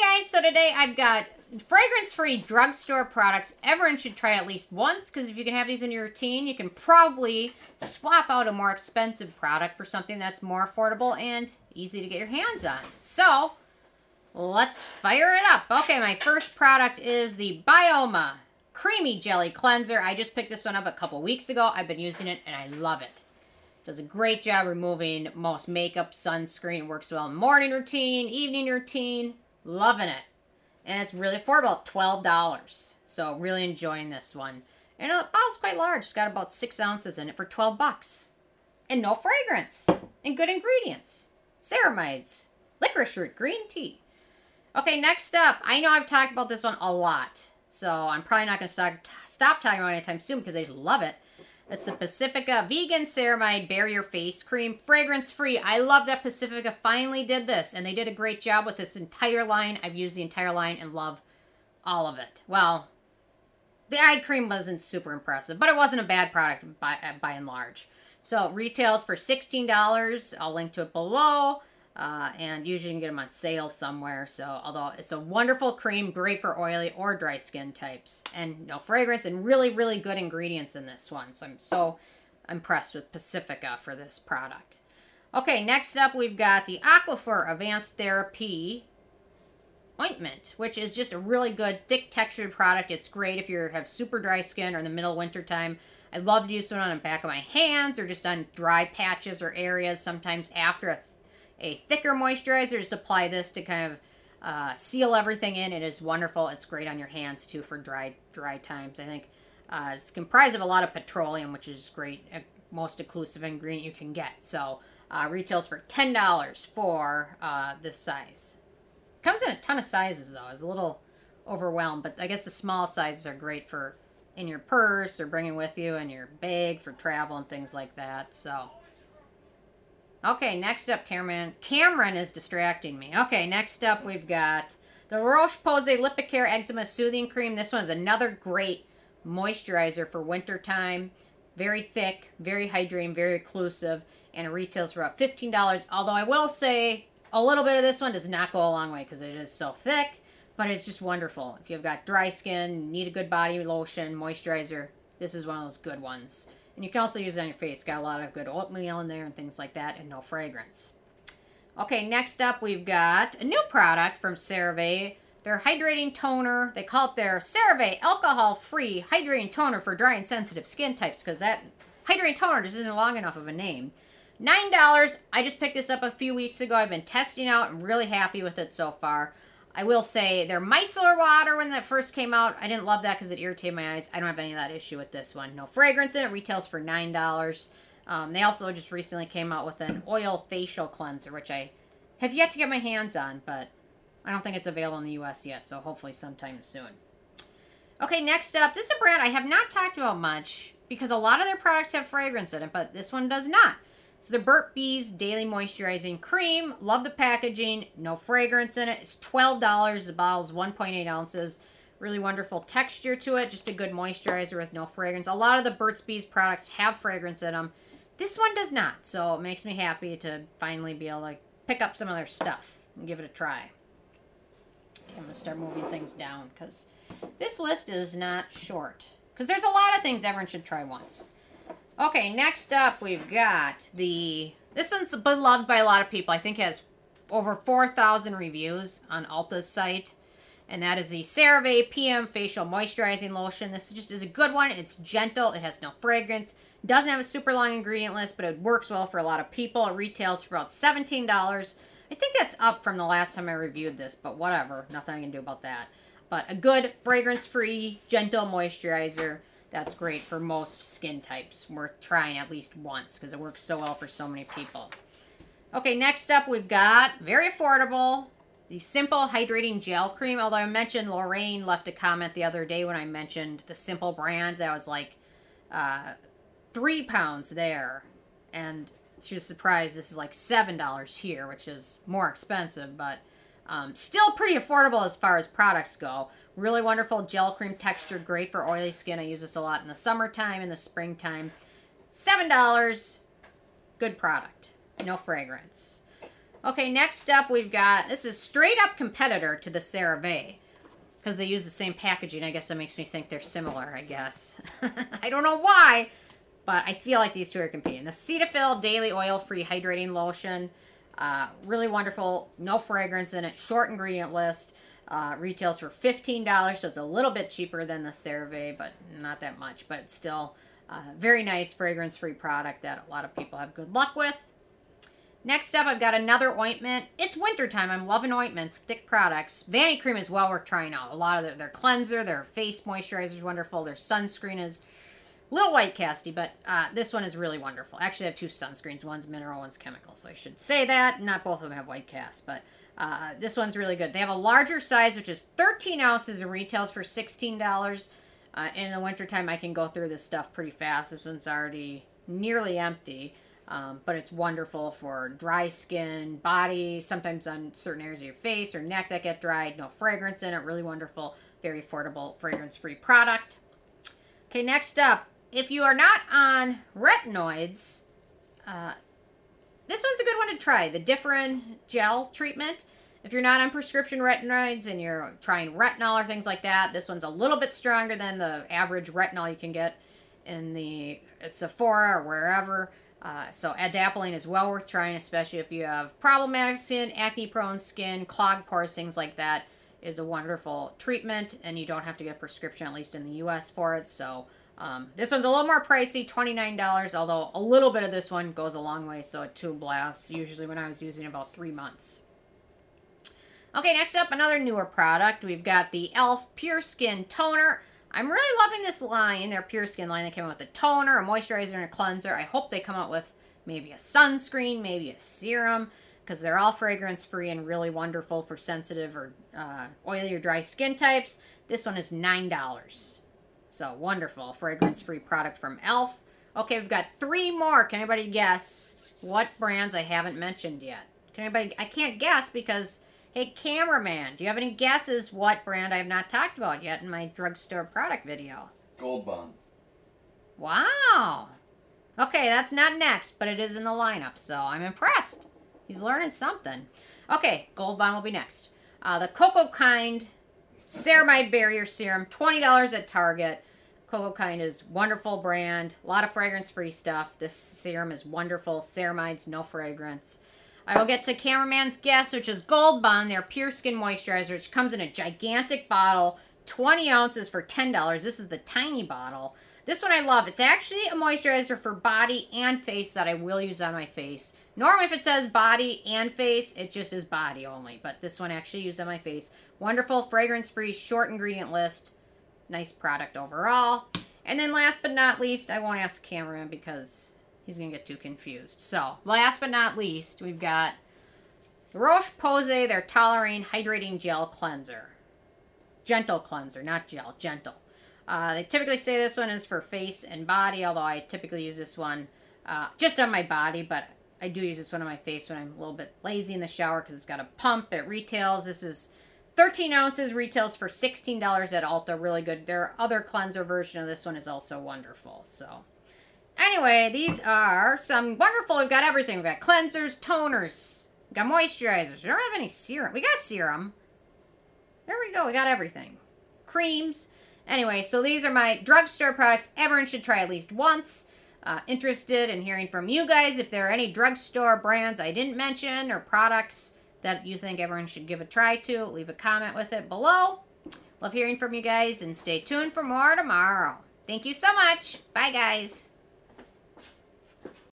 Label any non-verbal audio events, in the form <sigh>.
Guys, so today I've got fragrance-free drugstore products everyone should try at least once because if you can have these in your routine, you can probably swap out a more expensive product for something that's more affordable and easy to get your hands on. So, let's fire it up. Okay, my first product is the Byoma Creamy Jelly Cleanser. I just picked this one up a couple weeks ago. I've been using it and I love it. Does a great job removing most makeup, sunscreen. Works well in morning routine, evening routine. Loving it. And it's really affordable, $12. So really enjoying this one. And uh, oh, the bottle's quite large. It's got about six ounces in it for 12 bucks. And no fragrance. And good ingredients. Ceramides. Licorice root, green tea. Okay, next up. I know I've talked about this one a lot. So I'm probably not going to stop, stop talking about it anytime soon because I just love it. It's the Pacifica Vegan Ceramide Barrier Face Cream, fragrance free. I love that Pacifica finally did this, and they did a great job with this entire line. I've used the entire line and love all of it. Well, the eye cream wasn't super impressive, but it wasn't a bad product by, by and large. So retails for $16. I'll link to it below. Uh, and usually you can get them on sale somewhere. So, although it's a wonderful cream, great for oily or dry skin types, and no fragrance, and really, really good ingredients in this one. So, I'm so impressed with Pacifica for this product. Okay, next up we've got the Aquaphor Advanced Therapy ointment, which is just a really good thick textured product. It's great if you have super dry skin or in the middle of winter time. I love to use it on the back of my hands or just on dry patches or areas. Sometimes after a a thicker moisturizer. Just apply this to kind of uh, seal everything in. It is wonderful. It's great on your hands too for dry dry times. I think uh, it's comprised of a lot of petroleum, which is great, uh, most occlusive ingredient you can get. So uh, retails for ten dollars for uh, this size. Comes in a ton of sizes though. I was a little overwhelmed, but I guess the small sizes are great for in your purse or bringing with you in your bag for travel and things like that. So Okay, next up, Cameron. Cameron is distracting me. Okay, next up, we've got the Roche Posay Lipikar Eczema Soothing Cream. This one's another great moisturizer for winter time. Very thick, very hydrating, very occlusive, and it retails for about $15. Although I will say a little bit of this one does not go a long way because it is so thick, but it's just wonderful. If you've got dry skin, need a good body lotion, moisturizer, this is one of those good ones. And you can also use it on your face. Got a lot of good oatmeal in there and things like that, and no fragrance. Okay, next up we've got a new product from CeraVe. Their hydrating toner. They call it their CeraVe alcohol-free hydrating toner for dry and sensitive skin types because that hydrating toner just isn't long enough of a name. $9. I just picked this up a few weeks ago. I've been testing out. I'm really happy with it so far. I will say their micellar water when that first came out, I didn't love that because it irritated my eyes. I don't have any of that issue with this one. No fragrance in it. Retails for nine dollars. Um, they also just recently came out with an oil facial cleanser, which I have yet to get my hands on, but I don't think it's available in the U.S. yet. So hopefully sometime soon. Okay, next up, this is a brand I have not talked about much because a lot of their products have fragrance in it, but this one does not. It's the Burt's Bees Daily Moisturizing Cream. Love the packaging. No fragrance in it. It's $12. The bottle's 1.8 ounces. Really wonderful texture to it. Just a good moisturizer with no fragrance. A lot of the Burt's Bees products have fragrance in them. This one does not. So it makes me happy to finally be able to pick up some of their stuff and give it a try. Okay, I'm going to start moving things down because this list is not short. Because there's a lot of things everyone should try once. Okay, next up we've got the... This one's beloved by a lot of people. I think it has over 4,000 reviews on Ulta's site. And that is the CeraVe PM Facial Moisturizing Lotion. This just is a good one. It's gentle. It has no fragrance. Doesn't have a super long ingredient list, but it works well for a lot of people. It retails for about $17. I think that's up from the last time I reviewed this, but whatever. Nothing I can do about that. But a good fragrance-free, gentle moisturizer that's great for most skin types. Worth trying at least once because it works so well for so many people. Okay, next up we've got, very affordable, the Simple Hydrating Gel Cream. Although I mentioned Lorraine left a comment the other day when I mentioned the Simple brand. That was like uh, three pounds there. And she was surprised this is like $7 here, which is more expensive, but um, still pretty affordable as far as products go. Really wonderful gel cream texture, great for oily skin. I use this a lot in the summertime, in the springtime. $7. Good product. No fragrance. Okay, next up we've got this is straight up competitor to the CeraVe because they use the same packaging. I guess that makes me think they're similar. I guess <laughs> I don't know why, but I feel like these two are competing. The Cetaphil Daily Oil Free Hydrating Lotion, uh, really wonderful, no fragrance in it, short ingredient list. Uh, retails for $15, so it's a little bit cheaper than the CeraVe, but not that much. But still uh, very nice fragrance-free product that a lot of people have good luck with. Next up, I've got another ointment. It's wintertime. I'm loving ointments, thick products. Vanicream is well worth trying out. A lot of their, their cleanser, their face moisturizer is wonderful. Their sunscreen is little white casty, but uh, this one is really wonderful. Actually, I have two sunscreens. One's mineral, one's chemical. So I should say that. Not both of them have white cast, but uh, this one's really good. They have a larger size, which is 13 ounces and retails for $16. Uh, in the wintertime, I can go through this stuff pretty fast. This one's already nearly empty. Um, but it's wonderful for dry skin, body, sometimes on certain areas of your face or neck that get dried. No fragrance in it. Really wonderful, very affordable, fragrance free product. Okay, next up, if you are not on retinoids, uh, this one's a good one to try. The Differin gel treatment. If you're not on prescription retinoids and you're trying retinol or things like that, this one's a little bit stronger than the average retinol you can get in the at Sephora or wherever. Uh, so adapalene is well worth trying, especially if you have problematic skin, acne-prone skin, clogged pores, things like that. Is a wonderful treatment, and you don't have to get a prescription, at least in the U.S. for it. So um, this one's a little more pricey, $29, although a little bit of this one goes a long way. So a tube lasts usually when I was using about three months. Okay, next up, another newer product. We've got the e.l.f. Pure Skin Toner. I'm really loving this line, their Pure Skin line. They came out with a toner, a moisturizer, and a cleanser. I hope they come out with maybe a sunscreen, maybe a serum, because they're all fragrance free and really wonderful for sensitive or uh, oily or dry skin types. This one is $9. So wonderful, fragrance free product from e.l.f. Okay, we've got three more. Can anybody guess what brands I haven't mentioned yet? Can anybody? I can't guess because Hey, cameraman, do you have any guesses what brand I have not talked about yet in my drugstore product video? Gold Bond. Wow. Okay, that's not next, but it is in the lineup, so I'm impressed. He's learning something. Okay, Gold Bond will be next. Uh, the Cocokind Ceramide Barrier Serum, $20 at Target. Cocokind is wonderful brand, a lot of fragrance-free stuff. This serum is wonderful. Ceramides, no fragrance. I will get to cameraman's guess, which is Gold Bond, their Pure Skin Moisturizer, which comes in a gigantic bottle, 20 ounces for $10. This is the tiny bottle. This one I love. It's actually a moisturizer for body and face that I will use on my face. Normally, if it says body and face, it just is body only. But this one actually used on my face. Wonderful, fragrance-free, short ingredient list. Nice product overall. And then last but not least, I won't ask cameraman because he's going to get too confused. So, last but not least, we've got Roche-Posay, their Toleriane Hydrating Gel Cleanser. Gentle cleanser, not gel, gentle. Uh, they typically say this one is for face and body, although I typically use this one uh, just on my body, but I do use this one on my face when I'm a little bit lazy in the shower because it's got a pump. It retails. This is 13 ounces, retails for $16 at Ulta. Really good. Their other cleanser version of this one is also wonderful. So, Anyway, these are some wonderful. We've got everything. We've got cleansers, toners, we got moisturizers. We don't have any serum. We got serum. There we go. We got everything. Creams. Anyway, so these are my drugstore products everyone should try at least once. Uh, interested in hearing from you guys if there are any drugstore brands I didn't mention or products that you think everyone should give a try to. Leave a comment with it below. Love hearing from you guys and stay tuned for more tomorrow. Thank you so much. Bye, guys.